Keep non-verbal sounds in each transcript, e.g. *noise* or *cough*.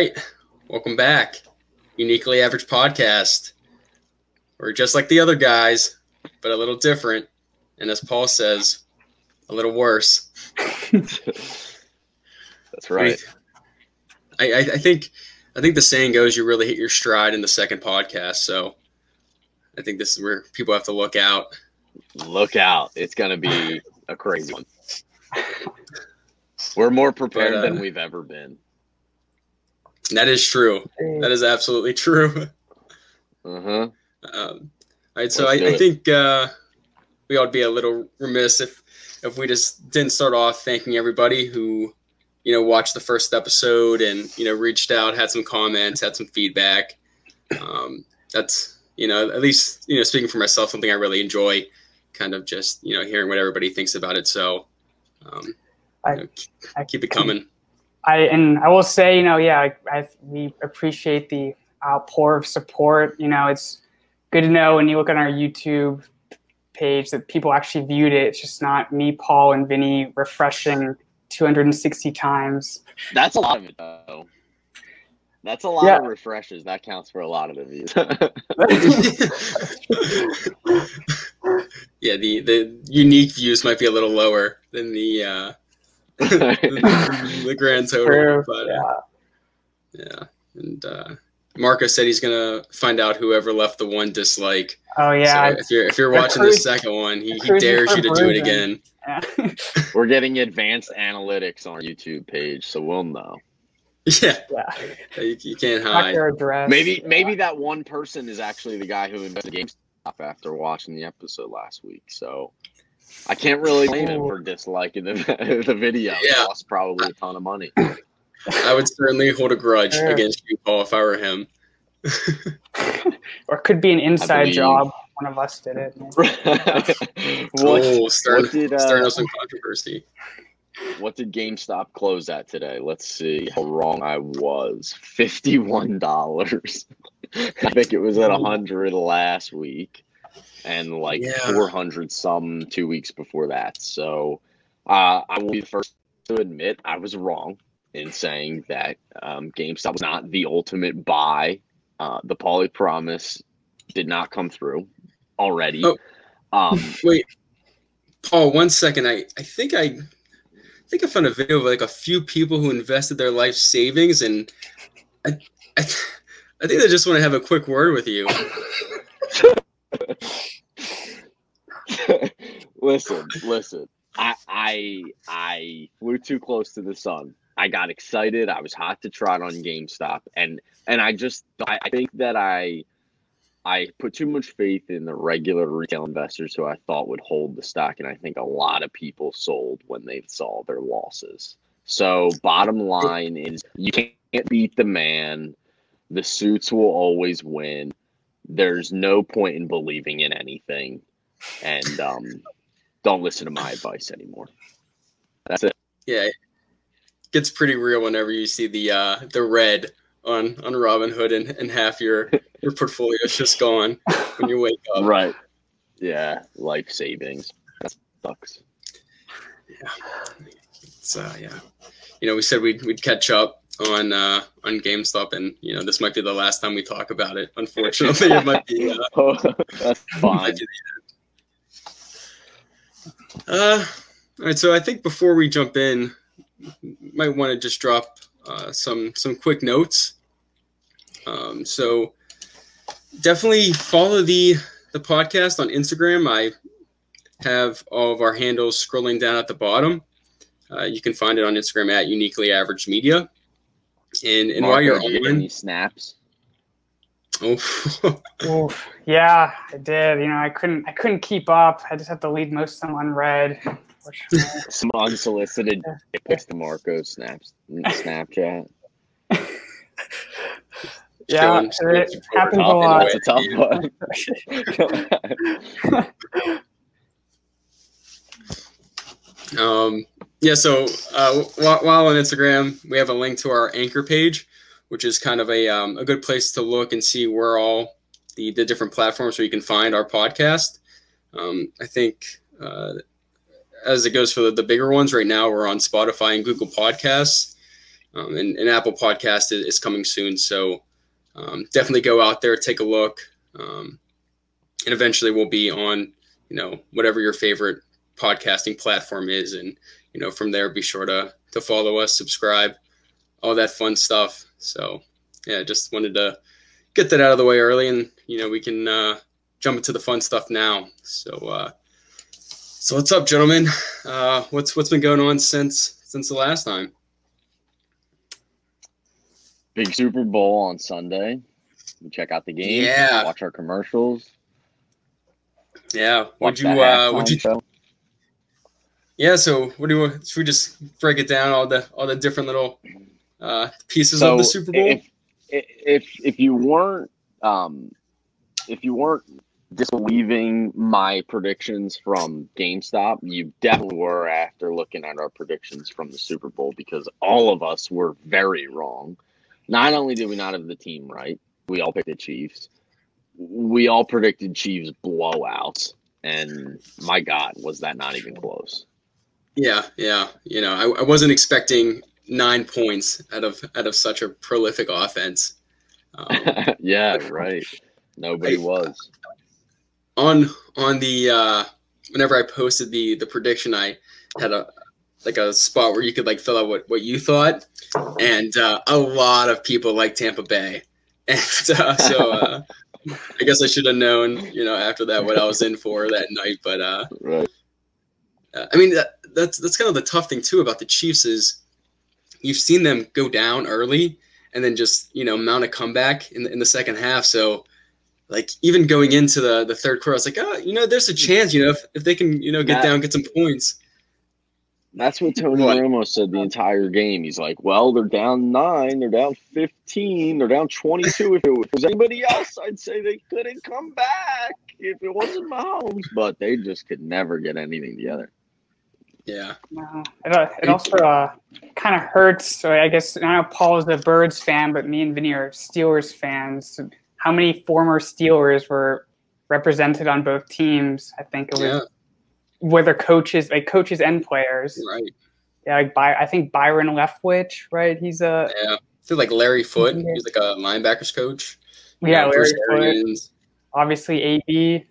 right. Welcome back. Uniquely Average Podcast. We're just like the other guys, but a little different. And as Paul says, a little worse. That's right. I, I, I think I think the saying goes you really hit your stride in the second podcast. So I think this is where people have to look out. Look out. It's gonna be a crazy one. We're more prepared But, uh, than we've ever been. That is true. That is absolutely true. Uh-huh. Um, all right, so I, Let's do I think uh, we ought to be a little remiss if if we just didn't start off thanking everybody who you know watched the first episode and you know reached out, had some comments, had some feedback. Um, that's you know at least you know speaking for myself, something I really enjoy, kind of just you know hearing what everybody thinks about it. So um, I- you know, keep, I- keep it coming. I and I will say, you know, yeah, I, I we appreciate the outpour of support. You know, it's good to know when you look on our YouTube page that people actually viewed it. It's just not me, Paul, and Vinnie refreshing 260 times. That's a lot of it though. That's a lot Yeah. of refreshes. That counts for a lot of the views. *laughs* *laughs* yeah, the the unique views might be a little lower than the uh, *laughs* the grand total. True. But, Yeah. yeah, and uh, Marco said he's gonna find out whoever left the one dislike. Oh yeah. So if you're if you're They're watching the second one, he, he dares you to do it again. yeah. *laughs* We're getting advanced analytics on our YouTube page, so we'll know. Yeah, yeah. you, you can't hide. address. Maybe maybe that one person is actually the guy who invented GameStop after watching the episode last week. So I can't really blame him for disliking the, *laughs* the video. He Yeah. lost probably a ton of money. I would certainly hold a grudge Sure. against you, Paul, if I were him. or it could be an inside believe- job. One of us did it. *laughs* what, oh, starting, what did, uh, starting up some controversy. what did GameStop close at today? Let's see how wrong I was. Fifty-one dollars. *laughs* I think it was at a hundred last week, and like Yeah. four hundred some two weeks before that. So uh, I will be the first to admit I was wrong in saying that um, GameStop was not the ultimate buy. Uh, the Poly promise did not come through already. Oh. Um, Wait, Paul, one second. I, I think I, I think I found a video of like a few people who invested their life savings, and I, I, I think they just want to have a quick word with you. *laughs* *laughs* listen, listen. I I I flew too close to the sun. I got excited. I was hot to trot on GameStop, and and I just I, I think that I I put too much faith in the regular retail investors who I thought would hold the stock, and I think a lot of people sold when they saw their losses. So bottom line is you can't beat the man. The suits will always win. There's no point in believing in anything, and um, don't listen to my advice anymore. That's it. Yeah, it gets pretty real whenever you see the uh, the red on on Robinhood, and, and half your your portfolio is just gone when you wake up. Right. Yeah, life savings. That sucks. It's, uh, yeah, you know, we said we'd we'd catch up on uh, on GameStop, and you know, this might be the last time we talk about it. Unfortunately, it might be. Uh, *laughs* Oh, that's *laughs* fine. might be the end. Uh, all right. So I think before we jump in, might want to just drop uh, some some quick notes. Um, so definitely follow the the podcast on Instagram. I have all of our handles scrolling down at the bottom. Uh, you can find it on Instagram at Uniquely Average Media. And and while you're did you get on, any snaps? Oh, *laughs* Oof. Yeah, I did. You know, I couldn't. I couldn't keep up. I just had to leave most of them unread. unfortunately. Some unsolicited dick pics to Marco snaps Snapchat. yeah, Showing- showing it happens a lot. That's a tough one. *laughs* Um, yeah, so uh, while, while on Instagram, we have a link to our anchor page, which is kind of a, um, a good place to look and see where all the, the different platforms where you can find our podcast. Um, I think uh, as it goes for the, the bigger ones right now, we're on Spotify and Google Podcasts. um, and, and, Apple Podcast is, is coming soon. So um, definitely go out there, take a look, um, and eventually we'll be on you know whatever your favorite podcasting platform is, and you know from there be sure to to follow us, subscribe, all that fun stuff. So yeah, just wanted to get that out of the way early, and you know we can uh, jump into the fun stuff now. So uh, so what's up, gentlemen? Uh, what's what's been going on since since the last time? Big Super Bowl on Sunday. We check out the game. Yeah. Watch our commercials. Yeah. Would you? Uh, would you? Show. Yeah. So, what do you? Should we just break it down all the all the different little uh, pieces so of the Super Bowl? If if if you weren't um, if you weren't disbelieving my predictions from GameStop, you definitely were after looking at our predictions from the Super Bowl because all of us were very wrong. Not only did we not have the team right, we all picked the Chiefs. We all predicted Chiefs blowouts, and my God, was that not even close? Yeah, yeah. You know, I, I wasn't expecting nine points out of out of such a prolific offense. Um, *laughs* yeah, right. Nobody I, was on on the uh, whenever I posted the the prediction. I had a like a spot where you could like fill out what what you thought, and uh, a lot of people like Tampa Bay, *laughs* and uh, so uh, I guess I should have known, you know, after that what I was in for that night. But uh, *laughs* right. Uh, I mean, that, that's that's kind of the tough thing too about the Chiefs is you've seen them go down early and then just you know mount a comeback in the, in the second half. So like even going into the the third quarter, I was like, oh, you know, there's a chance, you know, if, if they can, you know, get down, get some points. That's what Tony what? Romo said the entire game. He's like, well, they're down nine, they're down 15, they're down 22. if it was anybody else, I'd say they couldn't come back if it wasn't Mahomes, but they just could never get anything together. Yeah. No, it, uh, it also uh, kind of hurts. So I guess I know Paul is a Birds fan, but me and Vinnie are Steelers fans. How many former Steelers were represented on both teams? I think it was yeah whether coaches like coaches and players. Right. Yeah, like By, I think Byron Leftwich, right? He's a yeah. I like Larry Foote. He's like a linebackers coach. Yeah, Larry Foote. Obviously, AB.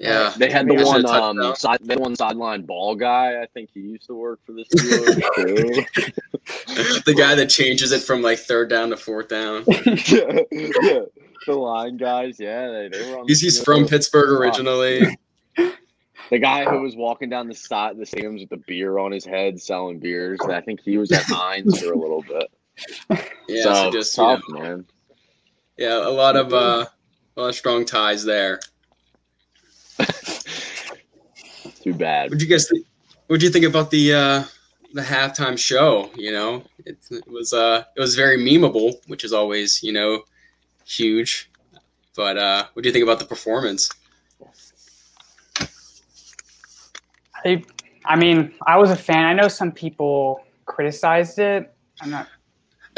Yeah, they had the one um side, they one sideline ball guy. I think he used to work for the Steelers *laughs* the guy that changes it from like third down to fourth down. yeah, *laughs* yeah, the line guys. Yeah, they, they were on. He's, he's from Pittsburgh originally. The guy who was walking down the side the stadiums with the beer on his head selling beers. I think he was at Heinz for a little bit. *laughs* Yeah, so, so just tough, you know, man. Yeah, a lot of uh, a lot of strong ties there. Too bad. Would you guys? What do you think about the uh, the halftime show? You know, it, it was uh, it was very memeable, which is always you know huge. But uh, what do you think about the performance? I, I mean, I was a fan. I know some people criticized it. I'm not.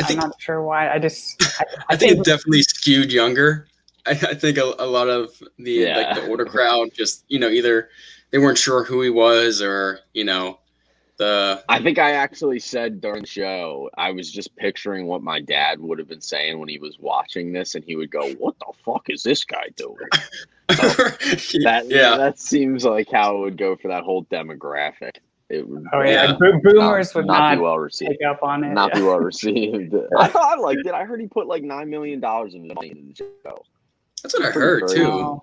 I think, I'm not sure why. I just. I, *laughs* I think it definitely skewed younger. I, I think a, a, lot of the yeah. like the older crowd just you know either they weren't sure who he was or you know the. I think I actually said during the show I was just picturing what my dad would have been saying when he was watching this, and he would go, "What the fuck is this guy doing?" *laughs* that yeah, that seems like how it would go for that whole demographic. It would, oh yeah, yeah. boomers not, would not, not, be well received. Pick up on it. Not yeah. be well *laughs* received. *laughs* I thought I liked it. I heard he put like nine million dollars of money into the show. That's what That's I heard too. Wow.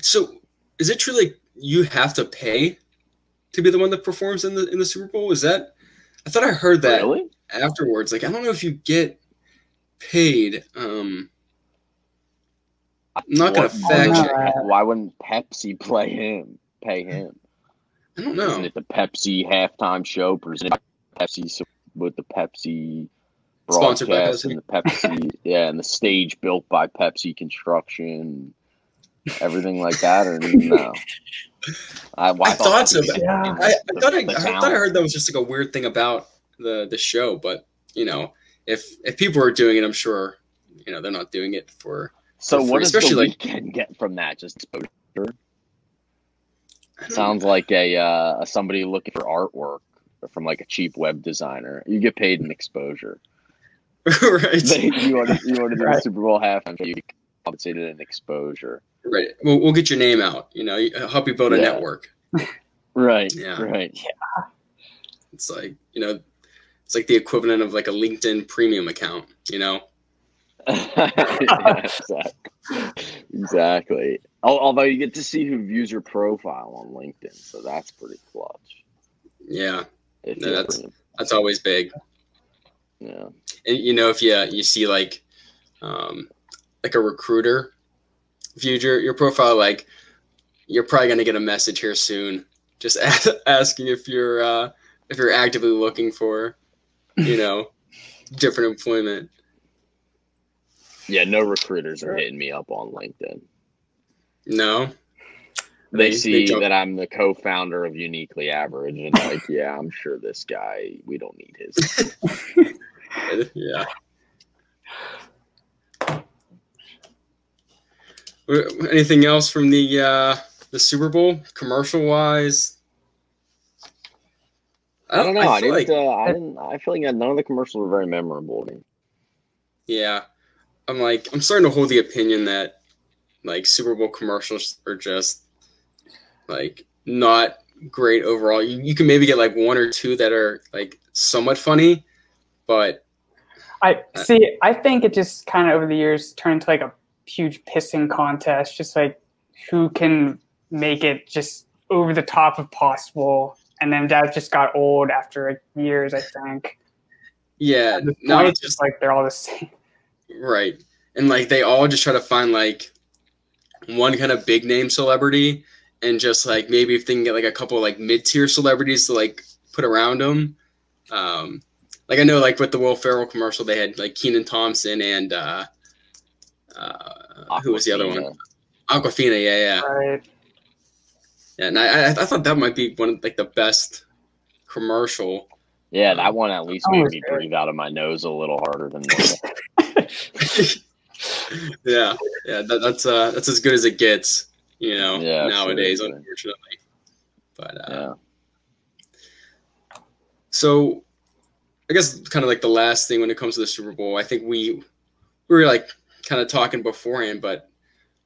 So, is it true like you have to pay to be the one that performs in the in the Super Bowl? Is that? I thought I heard that really? afterwards. Like I don't know if you get paid. Um, I'm not going to fact check. Why wouldn't Pepsi *laughs* play him? Pay him? I don't know. Isn't it the Pepsi halftime show presented by Pepsi with the Pepsi sponsored by Pepsi. and the Pepsi, yeah, and the stage built by Pepsi Construction, everything like that, or no? *laughs* I, well, I, I thought, thought so. Yeah. I, I, thought I, I thought I heard that was just like a weird thing about the the show, but you know, if if people are doing it, I'm sure you know they're not doing it for so what does Especially the Weeknd get from that? Just exposure. Sounds like a uh, somebody looking for artwork from like a cheap web designer. You get paid in exposure. *laughs* right. *laughs* They- you want to you want to do Right. the Super Bowl halftime show, you get compensated in exposure. Right. We'll, we'll get your name out. You know, help you build a Yeah. network. *laughs* Right. Yeah. Right. Yeah. It's like you know, it's like the equivalent of like a LinkedIn premium account. You know. *laughs* yeah, exactly. Exactly. Although you get to see who views your profile on LinkedIn, so that's pretty clutch. Yeah, No, that's- that's always big. yeah. And you know, if you you see like, um, like a recruiter viewed your your profile, like you're probably gonna get a message here soon, just *laughs* a- asking if you're uh, if you're actively looking for, you *laughs* know, different employment. Yeah, no recruiters are hitting me up on LinkedIn. No. They They- see they that I'm the co-founder of Uniquely Average, and like, *laughs* yeah, I'm sure this guy. We don't need his. Yeah. Anything else from the uh, the Super Bowl commercial wise? I don't know. I, feel didn't. like- uh, I didn't. I feel like none of the commercials were very memorable to me. Yeah, I'm like I'm starting to hold the opinion that like Super Bowl commercials are just like not great overall. You, you can maybe get like one or two that are like somewhat funny, but I see. I think it just kind of over the years turned into like a huge pissing contest, just like who can make it just over the top of possible. And then that just got old after like years, I think. yeah, now it's it's just like they're all the same. Right. And like they all just try to find like one kind of big name celebrity and just like maybe if they can get like a couple like mid tier celebrities to like put around them. Um, like I know like with the Will Ferrell commercial they had like Kenan Thompson and uh, uh, who was the other one? Awkwafina. Awkwafina. Yeah, yeah. Right. yeah and I, I I thought that might be one of like the best commercial. Yeah, that one at least made me breathe out of my nose a little harder than normal. *laughs* *laughs* yeah, yeah. That, that's uh that's as good as it gets. You know, Yeah, nowadays, absolutely. unfortunately. But uh, yeah. So, I guess kind of like the last thing when it comes to the Super Bowl, I think we we were like kind of talking beforehand, but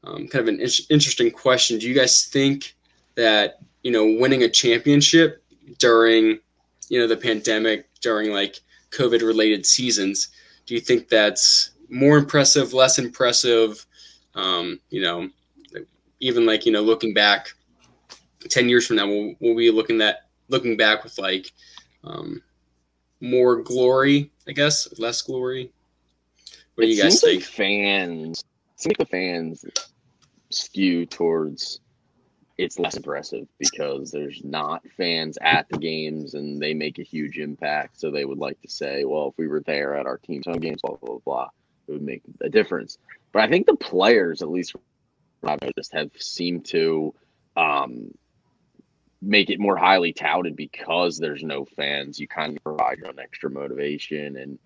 um, kind of an in- interesting question. Do you guys think that you know winning a championship during you know the pandemic, during like COVID related seasons, do you think that's more impressive, less impressive? Um, you know, even like you know looking back ten years from now, we'll, we'll be looking at looking back with like um, more glory, I guess, less glory. What do It you guys think? Like fans, seems like the fans skew towards it's less impressive because there's not fans at the games and they make a huge impact. So they would like to say, well, if we were there at our team's home games, blah, blah, blah, it would make a difference. But I think the players, at least I've noticed, have seemed to um, make it more highly touted because there's no fans. You kind of provide your own extra motivation and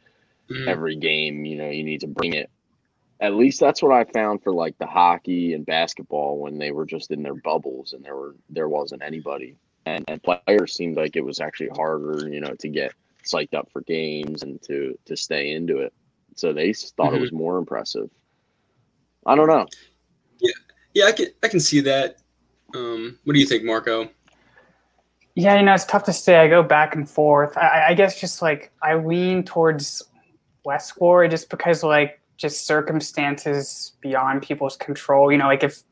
Mhm. every game, you know, you need to bring it. At least that's what I found for like the hockey and basketball when they were just in their bubbles and there were there wasn't anybody. And and players seemed like it was actually harder, you know, to get psyched up for games and to to stay into it. So they s- thought Mhm. it was more impressive. I don't know. Yeah, I can I can see that. Um, what do you think, Marco? Yeah, you know, it's tough to say. I go back and forth. I, I guess just like I lean towards less glory just because like just circumstances beyond people's control. You know, like if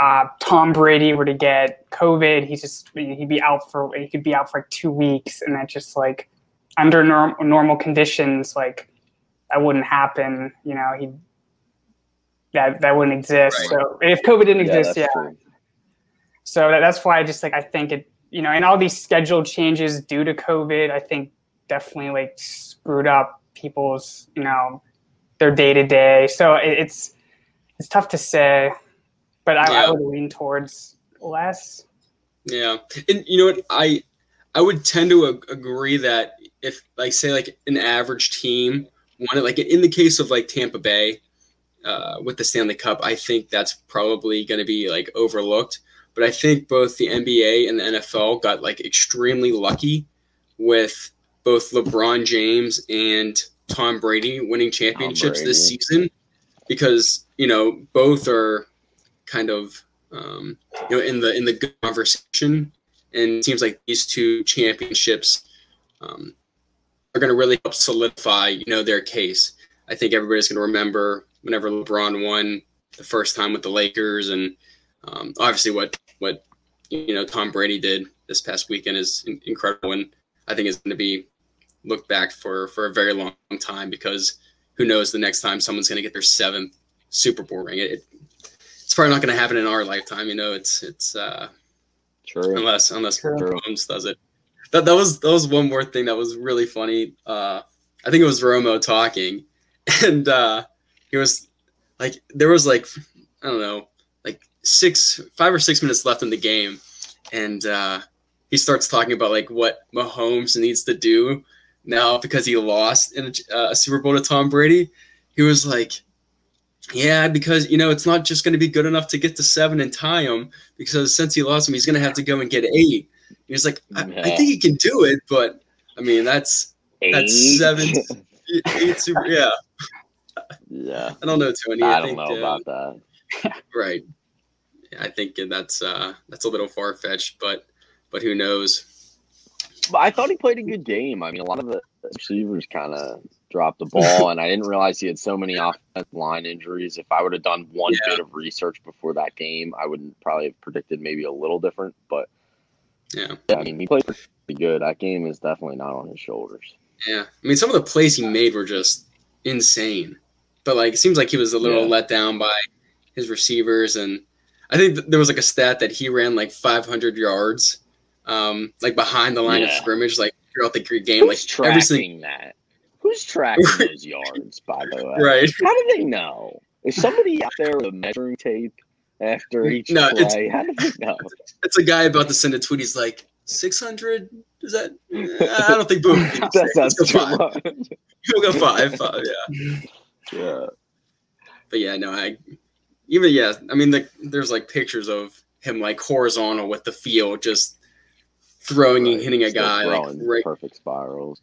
uh, Tom Brady were to get COVID, he's just he'd be out for he could be out for like two weeks, and that just like under norm, normal conditions, like that wouldn't happen. You know, he that that wouldn't exist. Right. So if COVID didn't Yeah, exist, yeah, true. so that, that's why I just like I think it you know and all these scheduled changes due to COVID I think definitely like screwed up people's you know their day to day. So it, it's it's tough to say, but I, Yeah. I would lean towards less. Yeah, and you know what? I I would tend to ag- agree that if like say like an average team it, like in the case of like Tampa Bay uh, with the Stanley Cup, I think that's probably going to be like overlooked. But I think both the NBA and the NFL got like extremely lucky with both LeBron James and Tom Brady winning championships this season because you know both are kind of um, you know in the in the conversation, and it seems like these two championships um, are going to really help solidify you know their case. I think everybody's going to remember whenever LeBron won the first time with the Lakers, and um, obviously what what you know Tom Brady did this past weekend is incredible, and I think it's going to be looked back for for a very long time because who knows the next time someone's going to get their seventh Super Bowl ring. It, it's probably not going to happen in our lifetime. You know, it's it's uh, True. unless unless Mahomes does it. That that was that was one more thing that was really funny. Uh, I think it was Romo talking, *laughs* and uh, he was like, there was like I don't know, like six, five or six minutes left in the game, and uh, he starts talking about like what Mahomes needs to do now because he lost in a, uh, a Super Bowl to Tom Brady. He was like, yeah, because you know it's not just going to be good enough to get to seven and tie him. Because since he lost him, he's going to have to go and get eight. He was like, I, I, think he can do it, but I mean that's eight? that's seven, *laughs* eight super, yeah. Yeah, I don't know, Tony. I, I don't think, know uh, about that. right. I think that's uh that's a little far fetched, but but who knows? But I thought he played a good game. I mean, a lot of the receivers kind of dropped the ball, and I didn't realize he had so many offensive line injuries. If I would have done one yeah. bit of research before that game, I would probably have predicted maybe a little different. But yeah, yeah I mean, he played pretty good. That game is definitely not on his shoulders. Yeah, I mean, some of the plays he made were just insane. But like, it seems like he was a little yeah. let down by his receivers, and I think there was like a stat that he ran like 500 yards, um, like behind the line yeah. of scrimmage, like throughout the game. Who's like tracking every single... that? Who's tracking *laughs* those yards? By the way, right? How do they know? Is somebody out there with a measuring tape after each no, play? How do they know? *laughs* It's a guy about to send a tweet. He's like, 600 is that i don't think boom that sounds too five. much *laughs* we'll go five five yeah yeah but yeah no i even yeah i mean the, there's like pictures of him like horizontal with the field just throwing right. and hitting a guy like right perfect spirals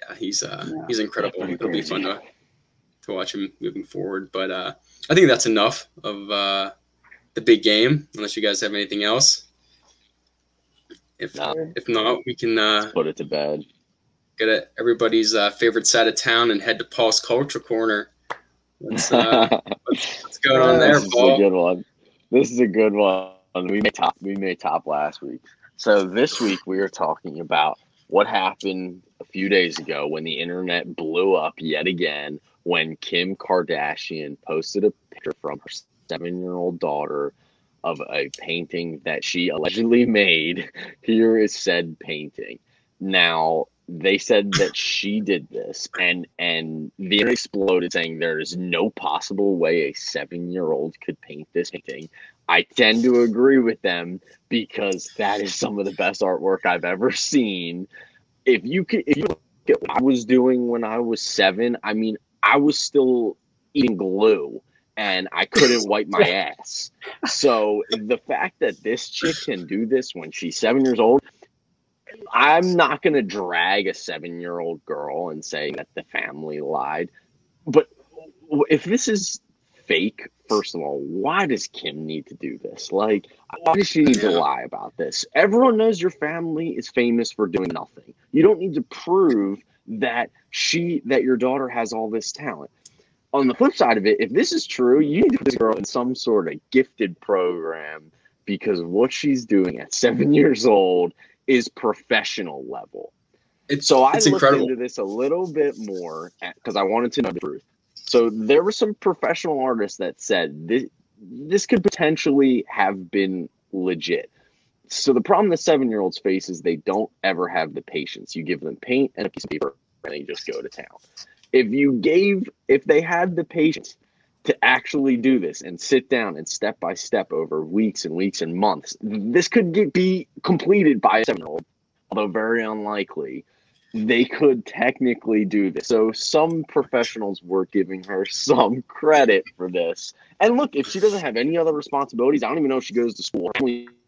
yeah he's uh yeah. he's incredible it'll be fun to to watch him moving forward but uh i think that's enough of uh the big game unless you guys have anything else if no. if not, we can uh, put it to bed. Get at everybody's uh, favorite side of town and head to Paul's Culture Corner. What's, uh, what's, what's going on there, this Paul? Is a good one. This is a good one. We may top. We made top last week. So this week we are talking about what happened a few days ago when the internet blew up yet again when Kim Kardashian posted a picture from her seven-year-old daughter of a painting that she allegedly made. *laughs* Here is said painting. Now they said that she did this, and and the internet exploded, saying there is no possible way a seven year old could paint this painting. I tend to agree with them because that is some of the best artwork I've ever seen. If you could, if you look at what I was doing when I was seven, I mean, I was still eating glue and I couldn't *laughs* wipe my ass. So the fact that this chick can do this when she's seven years old, I'm not going to drag a seven year old girl and say that the family lied. But if this is fake, first of all, why does Kim need to do this? Like, why does she need to lie about this? Everyone knows your family is famous for doing nothing. You don't need to prove that she that your daughter has all this talent on the flip side of it, if this is true, you need to put this girl in some sort of gifted program because what she's doing at seven *laughs* years old is professional level. It's, so I it's looked incredible. into this a little bit more because I wanted to know the truth. So there were some professional artists that said this this could potentially have been legit. So the problem the seven year olds face is they don't ever have the patience. You give them paint and a piece of paper and they just go to town if you gave if they had the patience to actually do this and sit down and step by step over weeks and weeks and months this could get, be completed by a seven year old although very unlikely they could technically do this. So some professionals were giving her some credit for this. And look, if she doesn't have any other responsibilities, I don't even know if she goes to school.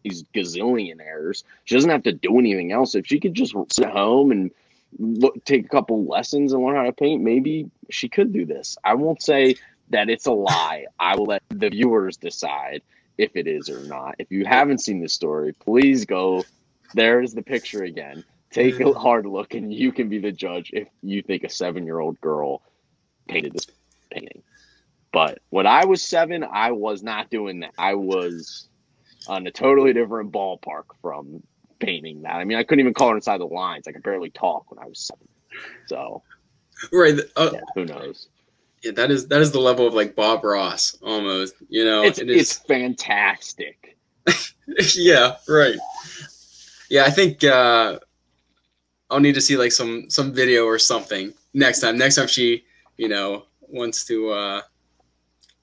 These gazillionaires. She doesn't have to do anything else. If she could just sit home and look, take a couple lessons and learn how to paint, maybe she could do this. I won't say that it's a lie. I will let the viewers decide if it is or not. If you haven't seen this story, please go. There's the picture again. Take a hard look, and you can be the judge if you think a seven year old girl painted this painting. But when I was seven, I was not doing that. I was on a totally different ballpark from painting that. I mean, I couldn't even color inside the lines. I could barely talk when I was seven. So, right. Uh, yeah, who knows? Yeah, that is that is the level of like Bob Ross almost. You know, it's it is, it's fantastic. *laughs* yeah, right. Yeah, I think uh, I'll need to see like some some video or something next time. Next time she, you know, wants to uh,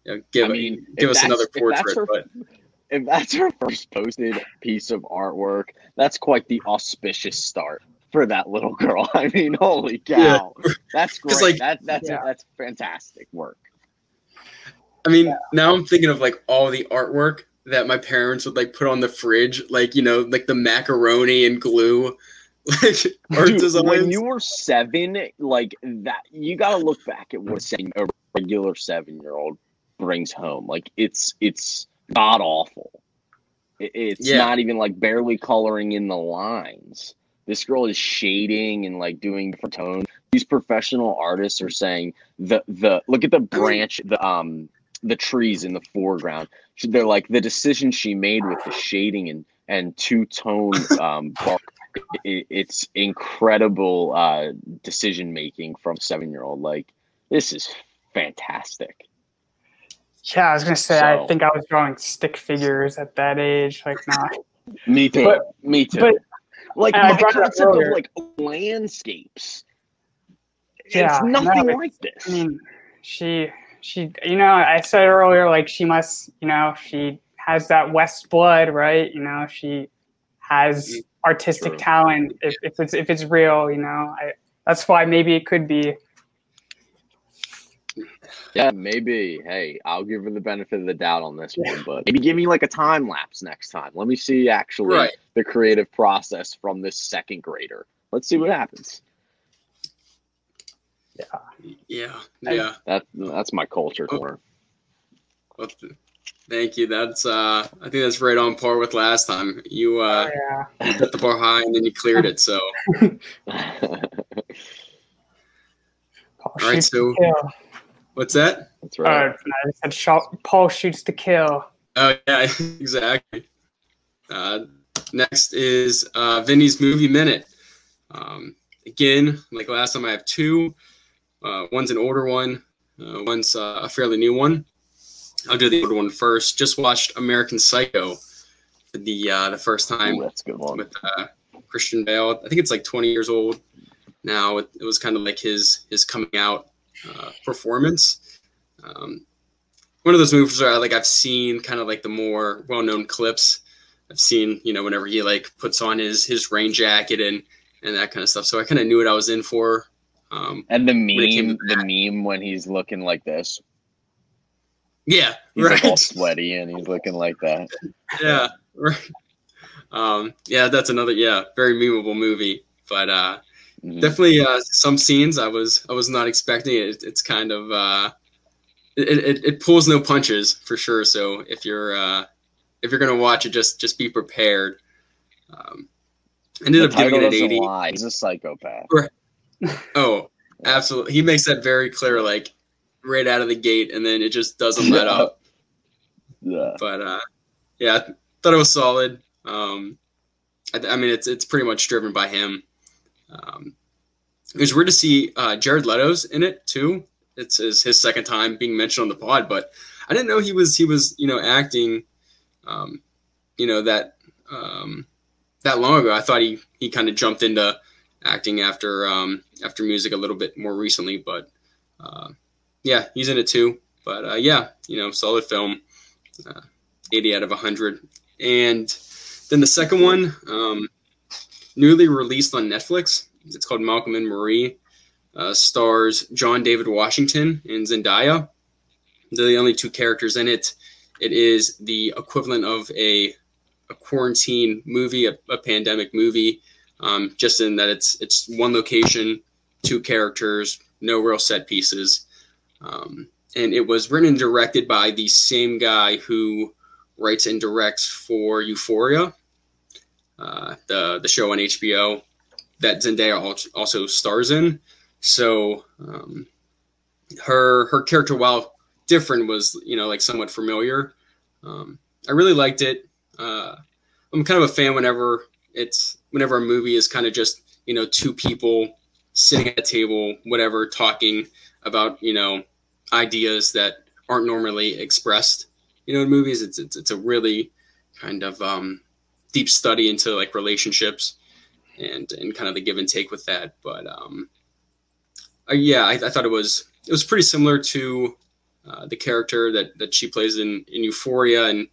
you know, give I mean, give us another portrait. Her, but *laughs* if that's her first posted piece of artwork, that's quite the auspicious start for that little girl. *laughs* I mean, holy *laughs* cow, yeah. that's great. Like, that, that's yeah. that's fantastic work. I mean, yeah. now I'm thinking of like all the artwork that my parents would like put on the fridge, like you know, like the macaroni and glue, like *laughs* art Dude. When you were seven, like that, you got to look back at what a regular seven year old brings home. Like it's it's god awful. It's yeah. not even like barely coloring in the lines. This girl is shading and like doing different tones. These professional artists are saying the the look at the branch, the um the trees in the foreground. They're like the decision she made with the shading and and two tone um bark. It, it's incredible uh, decision making from seven year old. Like this is fantastic. Yeah, I was gonna say. So, I think I was drawing stick figures at that age. Like, not. *laughs* me too. But, me too. But like my concept of like landscapes. Yeah, it's nothing no, like this. I mean, she she you know I said earlier like she must you know she has that West blood right you know she has artistic True. talent if, if it's if it's real you know I that's why maybe it could be yeah, maybe. Hey, I'll give her the benefit of the doubt on this one, but maybe give me like a time lapse next time. Let me see actually right. the creative process from this second grader. Let's see what happens. Yeah. Yeah. Yeah. That that's my culture oh. corner. Well, thank you. That's uh I think that's right on par with last time. You uh oh, yeah. you put the bar high and then you cleared it, so *laughs* All right, so What's that? That's right. Uh, I said shot, Paul shoots to kill. Oh yeah, *laughs* exactly. Uh, next is uh, Vinnie's movie minute. Um, again, like last time, I have two. Uh, one's an older one. Uh, one's uh, a fairly new one. I'll do the older one first. Just watched American Psycho for the uh, the first time. Ooh, that's good one. With uh, Christian Bale. I think it's like 20 years old now. It, it was kind of like his his coming out uh, performance. Um, one of those movies where I, like I've seen kind of like the more well known clips. I've seen you know whenever he like puts on his his rain jacket and and that kind of stuff. So I kind of knew what I was in for. Um, and the meme, the meme when he's looking like this. Yeah, he's right. Like all sweaty and he's looking like that. *laughs* Yeah, right. Um, yeah, that's another yeah very memeable movie. But uh, Mm-hmm. Definitely, uh, some scenes I was I was not expecting it. It's kind of uh, it, it, it pulls no punches for sure. So if you're uh, if you're gonna watch it, just just be prepared. Um, ended the up giving it an eighty. Lie. He's a psychopath. *laughs* oh, absolutely. He makes that very clear, like right out of the gate, and then it just doesn't let up. Yeah. But uh, yeah, I thought it was solid. Um, I, I mean, it's it's pretty much driven by him. Um, it was weird to see uh, Jared Leto's in it too. It's his, his, second time being mentioned on the pod, but I didn't know he was he was you know acting, um, you know that um, that long ago. I thought he he kind of jumped into acting after um, after music a little bit more recently, but uh, yeah, he's in it too. But uh, yeah, you know, solid film, uh, 80 out of 100. And then the second one, um, newly released on Netflix, It's called Malcolm and Marie. Uh, stars John David Washington and Zendaya. They're the only two characters in it. It is the equivalent of a a quarantine movie, a, a pandemic movie, um, just in that it's it's one location, two characters, no real set pieces. Um, and it was written and directed by the same guy who writes and directs for Euphoria, uh, the the show on HBO that Zendaya also stars in. So um, her her character, while different, was you know like somewhat familiar. Um, I really liked it. Uh, I'm kind of a fan whenever it's whenever a movie is kind of just you know two people sitting at a table, whatever, talking about you know ideas that aren't normally expressed. You know, in movies, it's it's, it's a really kind of um, deep study into like relationships and and kind of the give and take with that. But um, uh, yeah, I, I, thought it was it was pretty similar to uh, the character that that she plays in in Euphoria, and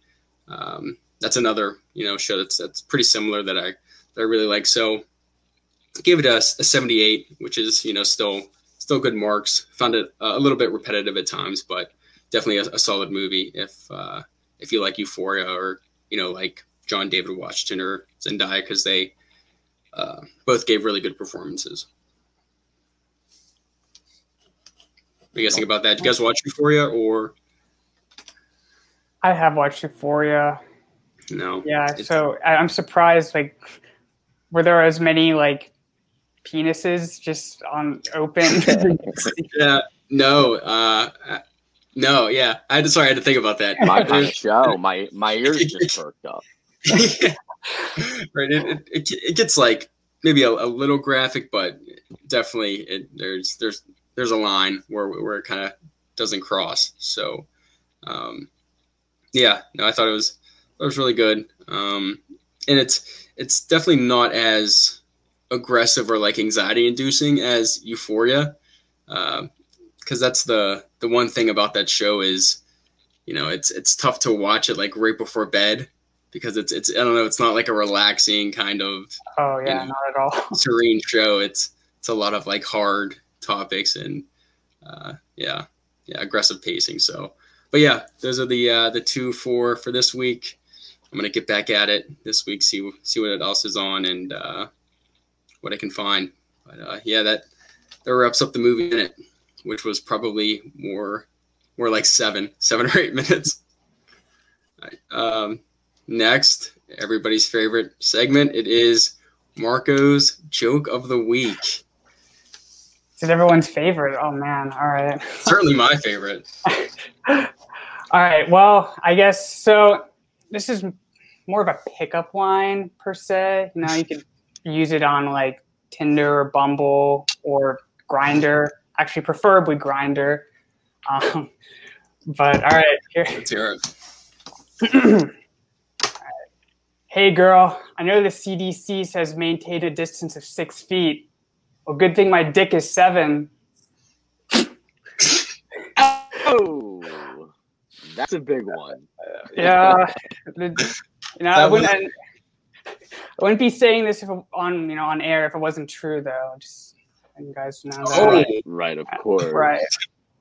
um, that's another you know show that's that's pretty similar that I that I really like. So I gave it a, a 78, which is you know still still good marks. Found it a little bit repetitive at times, but definitely a, a solid movie if uh, if you like Euphoria or you know like John David Washington or Zendaya because they uh, both gave really good performances. What do you guys think about that? Did you guys watch Euphoria or? I have watched Euphoria. No. Yeah, so I'm surprised. Like, were there as many like penises just on open? *laughs* *laughs* yeah. No. Uh, no. Yeah. I had to. Sorry, I had to think about that. My kind of show. My my ears just perked up. *laughs* right. It, it, it, it, gets like maybe a, a little graphic, but definitely it, there's there's there's a line where where it kind of doesn't cross. So, um, yeah. No, I thought it was it was really good. Um, and it's it's definitely not as aggressive or like anxiety inducing as Euphoria, because um, uh, that's the the one thing about that show is, you know, it's it's tough to watch it like right before bed because it's it's I don't know, it's not like a relaxing kind of oh yeah, you know, not at all *laughs* serene show. It's it's a lot of like hard topics and uh, yeah, yeah, aggressive pacing. So, but yeah, those are the uh, the two for for this week. I'm gonna get back at it this week, see see what else is on and uh, what I can find. But uh, yeah, that that wraps up the movie in it, which was probably more more like seven *laughs* seven or eight minutes. Right. Um, next, everybody's favorite segment. It is Marco's joke of the week. Is it everyone's favorite? Oh man! All right. *laughs* Certainly my favorite. *laughs* All right. Well, I guess so. This is more of a pickup line per se. You know, you could use it on like Tinder or Bumble or Grindr. Actually, preferably Grindr. Um, but all right, here. Let's hear it. *clears throat* Hey, girl. I know the CDC says maintain a distance of six feet. Well, good thing my dick is seven. *laughs* oh, that's a big one. Yeah. *laughs* You know, I wouldn't, I wouldn't be saying this if on you know on air if it wasn't true though. Just you guys know that. Oh, right, of course. Right.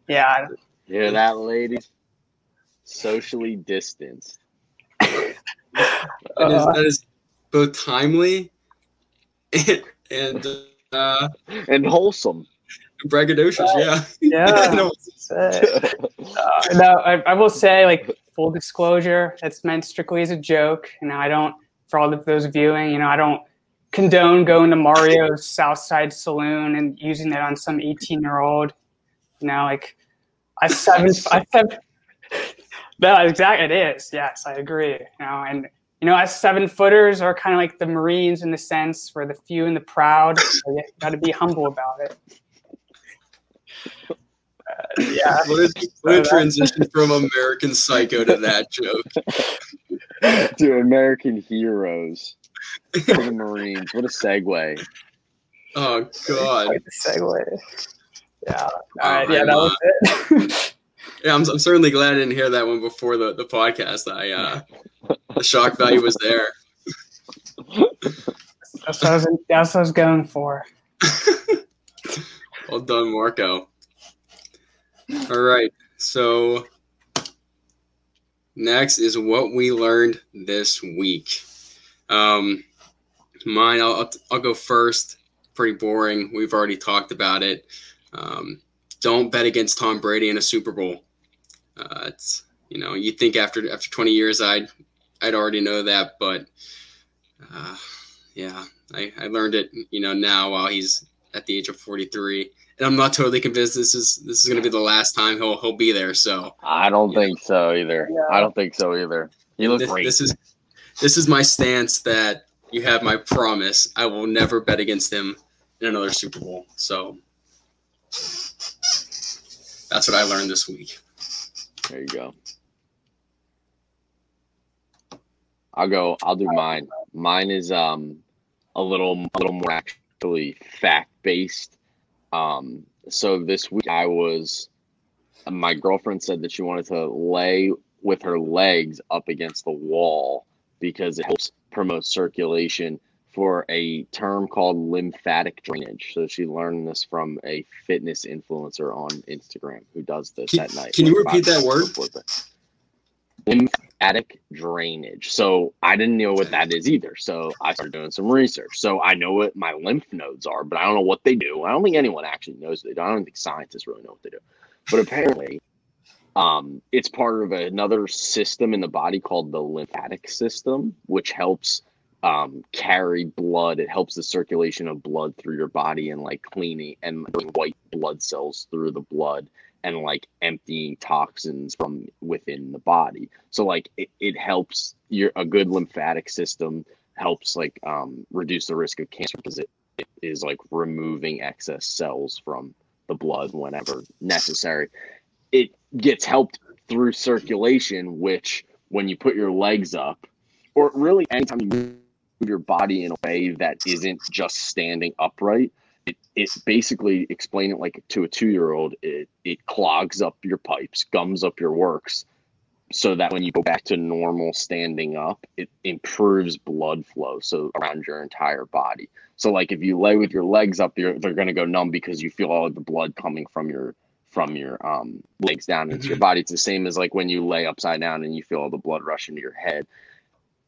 Yeah. Hear that, ladies? Socially distanced. that, is, that is both timely and and, uh, and wholesome. Braggadocious, yeah. Yeah. *laughs* no, uh, no I, I will say, like, full disclosure, it's meant strictly as a joke. You know, I don't, for all of those viewing, you know, I don't condone going to Mario's Southside Saloon and using it on some 18 year old. You know, like I seven, *laughs* I seven. No, exactly, it is. Yes, I agree. You know, and you know, as seven footers are kind of like the Marines in the sense where the few and the proud. So you got to be humble about it yeah. What a, what a transition from American Psycho to that joke. *laughs* to American Heroes. the Marines. What a segue. Oh God. Quite a segue. Yeah. All right. Yeah, that was it. *laughs* yeah, I'm, I'm certainly glad I didn't hear that one before the, the podcast. I uh, the shock value was there. That's what I was, that's what I was going for. *laughs* well done, Marco. All right. So next is what we learned this week. Um, mine, I'll, I'll go first. Pretty boring. We've already talked about it. Um, don't bet against Tom Brady in a Super Bowl. Uh, it's you know you think after after 20 years I'd I'd already know that, but uh, yeah, I, I learned it you know now while he's at the age of 43 and I'm not totally convinced this is this is going to be the last time he'll he'll be there. So I don't think so either. Yeah. I don't think so either. You look this, great. This is this is my stance that you have my promise. I will never bet against him in another Super Bowl. So that's what I learned this week. There you go. I'll go. I'll do mine. Mine is um a little a little more actually fact based. Um, so this week I was. My girlfriend said that she wanted to lay with her legs up against the wall because it helps promote circulation for a term called lymphatic drainage. So she learned this from a fitness influencer on Instagram who does this can, at night. Can you repeat that word? Lymphatic drainage. So I didn't know what that is either. So I started doing some research. So I know what my lymph nodes are, but I don't know what they do. I don't think anyone actually knows they do. I don't think scientists really know what they do. But apparently, um, it's part of another system in the body called the lymphatic system, which helps um, carry blood. It helps the circulation of blood through your body and like cleaning and white blood cells through the blood and like emptying toxins from within the body. So like it, it helps your a good lymphatic system helps like um, reduce the risk of cancer because it, it is like removing excess cells from the blood whenever necessary. It gets helped through circulation, which when you put your legs up, or really anytime you move your body in a way that isn't just standing upright. It, it basically explain it like to a two year old. It it clogs up your pipes, gums up your works, so that when you go back to normal standing up, it improves blood flow so around your entire body. So like if you lay with your legs up, you're, they're going to go numb because you feel all the blood coming from your from your um, legs down into mm-hmm. your body. It's the same as like when you lay upside down and you feel all the blood rush into your head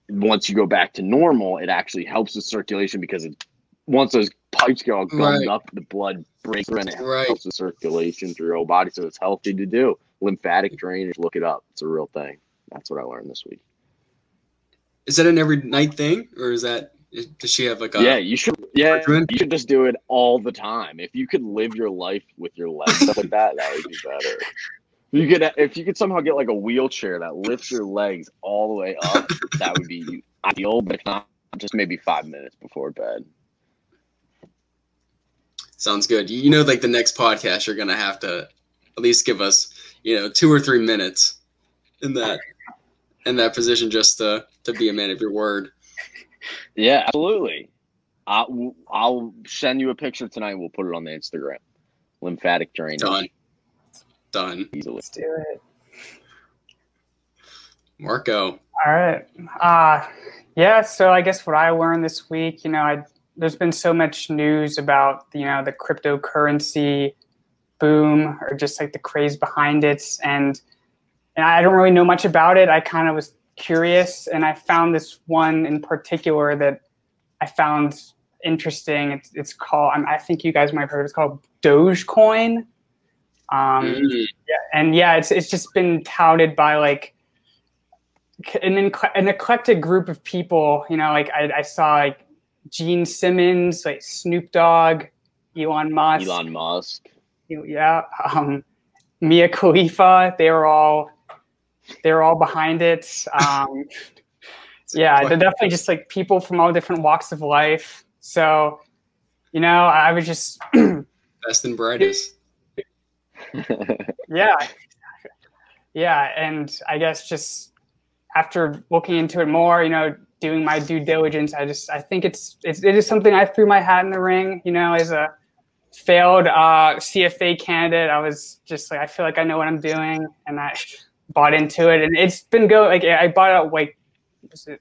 once you go back to normal, it actually helps the circulation because it, once those pipes get all gummed right. up, the blood breaks through and it right. helps the circulation through your whole body. So it's healthy to do. Lymphatic drainage, look it up. It's a real thing. That's what I learned this week. Is that an every night thing, or is that does she have like a yeah? You should yeah. You should just do it all the time. If you could live your life with your legs *laughs* up like that, that would be better. You could if you could somehow get like a wheelchair that lifts your legs all the way up, that would be *laughs* ideal. But if not, just maybe five minutes before bed. Sounds good. You know, like the next podcast, you're gonna have to at least give us, you know, two or three minutes in that in that position just to to be a man of your word. Yeah, absolutely. I'll, I'll send you a picture tonight. We'll put it on the Instagram. Lymphatic drainage. Done. Done. Easily. Let's do it. Marco. All right. Uh yeah, so I guess what I learned this week, you know, I there's been so much news about, you know, the cryptocurrency boom or just like the craze behind it and and I don't really know much about it. I kind of was curious and I found this one in particular that I found interesting. It's, it's called, I think you guys might have heard, it's called Dogecoin. Um, mm. yeah, and yeah, it's it's just been touted by like an an eclectic group of people. You know, like I, I saw like Gene Simmons, like Snoop Dogg, Elon Musk, Elon Musk, yeah, um, Mia Khalifa. They were all they were all behind it. Um, *laughs* yeah, they're definitely just like people from all different walks of life. So, you know, I was just *clears throat* best and brightest *laughs* yeah. Yeah. And I guess just after looking into it more, you know, doing my due diligence, I just, I think it's, it's it is something I threw my hat in the ring, you know, as a failed uh, CFA candidate. I was just like, I feel like I know what I'm doing. And I *laughs* bought into it. And it's been go like, I bought it like, was it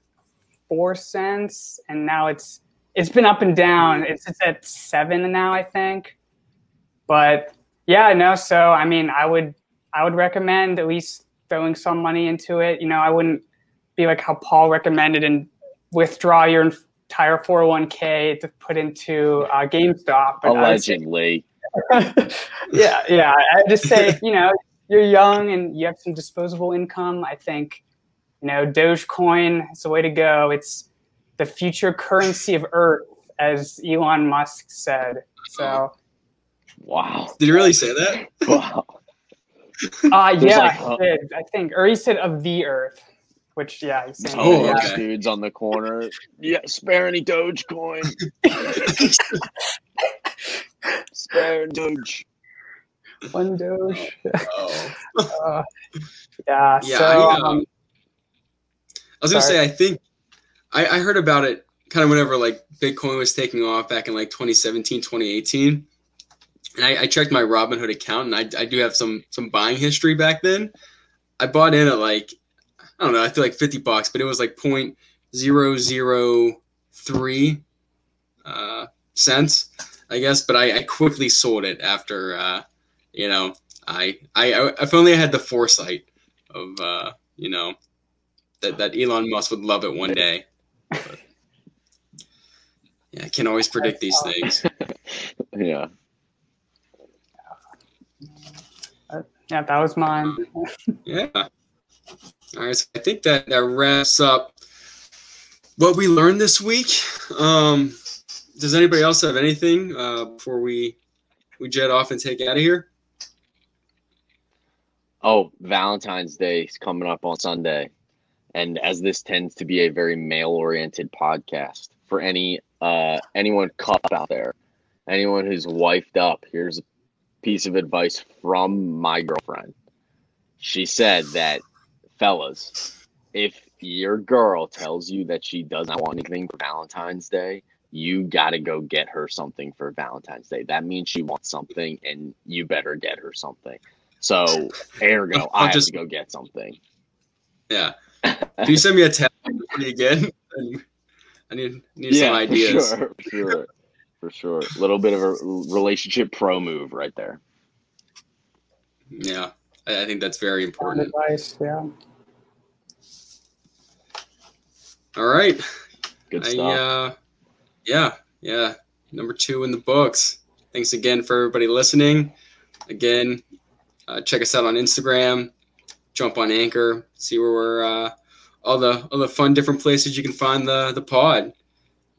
four cents? And now it's, it's been up and down. It's it's at seven now, I think. But yeah, no. So I mean, I would I would recommend at least throwing some money into it. You know, I wouldn't be like how Paul recommended and withdraw your entire 401k to put into uh, GameStop. But Allegedly. *laughs* yeah, yeah. I just say, *laughs* you know, you're young and you have some disposable income. I think, you know, Dogecoin is the way to go. It's the future currency of Earth, as Elon Musk said. So, wow. Did he really say that? Wow. Uh, yeah, like, uh, did, I think, or he said of the Earth, which yeah, he's saying. Oh, yeah. dudes on the corner. Yeah, spare any Dogecoin. *laughs* spare Doge. One Doge. Oh. *laughs* uh, yeah. Yeah. So, I, um, um, I was gonna say, I think I, I heard about it kind of whenever like Bitcoin was taking off back in like 2017, 2018 and I, I, checked my Robinhood account, and I, I do have some some buying history back then. I bought in at like I don't know, I feel like fifty bucks, but it was like point zero zero three uh, cents, I guess. But I, I quickly sold it after uh, you know I I if only I had the foresight of uh, you know that that Elon Musk would love it one day. But, yeah, I can't always predict these things. *laughs* yeah. Yeah, that was mine. yeah. All right. So I think that that wraps up what we learned this week. Um, does anybody else have anything uh, before we we jet off and take out of here? Oh, Valentine's Day is coming up on Sunday, and as this tends to be a very male-oriented podcast, for any uh, anyone cup out there, anyone who's wifed up, here's a piece of advice from my girlfriend. She said that, fellas, if your girl tells you that she does not want anything for Valentine's Day, you got to go get her something for Valentine's Day. That means she wants something, and you better get her something. So, ergo, *laughs* I have just, to go get something. Yeah. *laughs* Can you send me a text again? I need need yeah, some ideas. Sure, sure for sure. A little bit of a relationship pro move right there. Yeah, I think that's very important. Advice, yeah. All right. Good stuff. I, uh, yeah, yeah. Number two in the books. Thanks again for everybody listening. Again, uh, check us out on Instagram. Jump on Anchor. See where we're. Uh, all the all the fun different places you can find the the pod.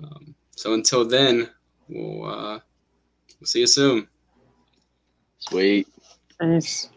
Um, so until then, We'll uh, we'll see you soon. Sweet. Peace.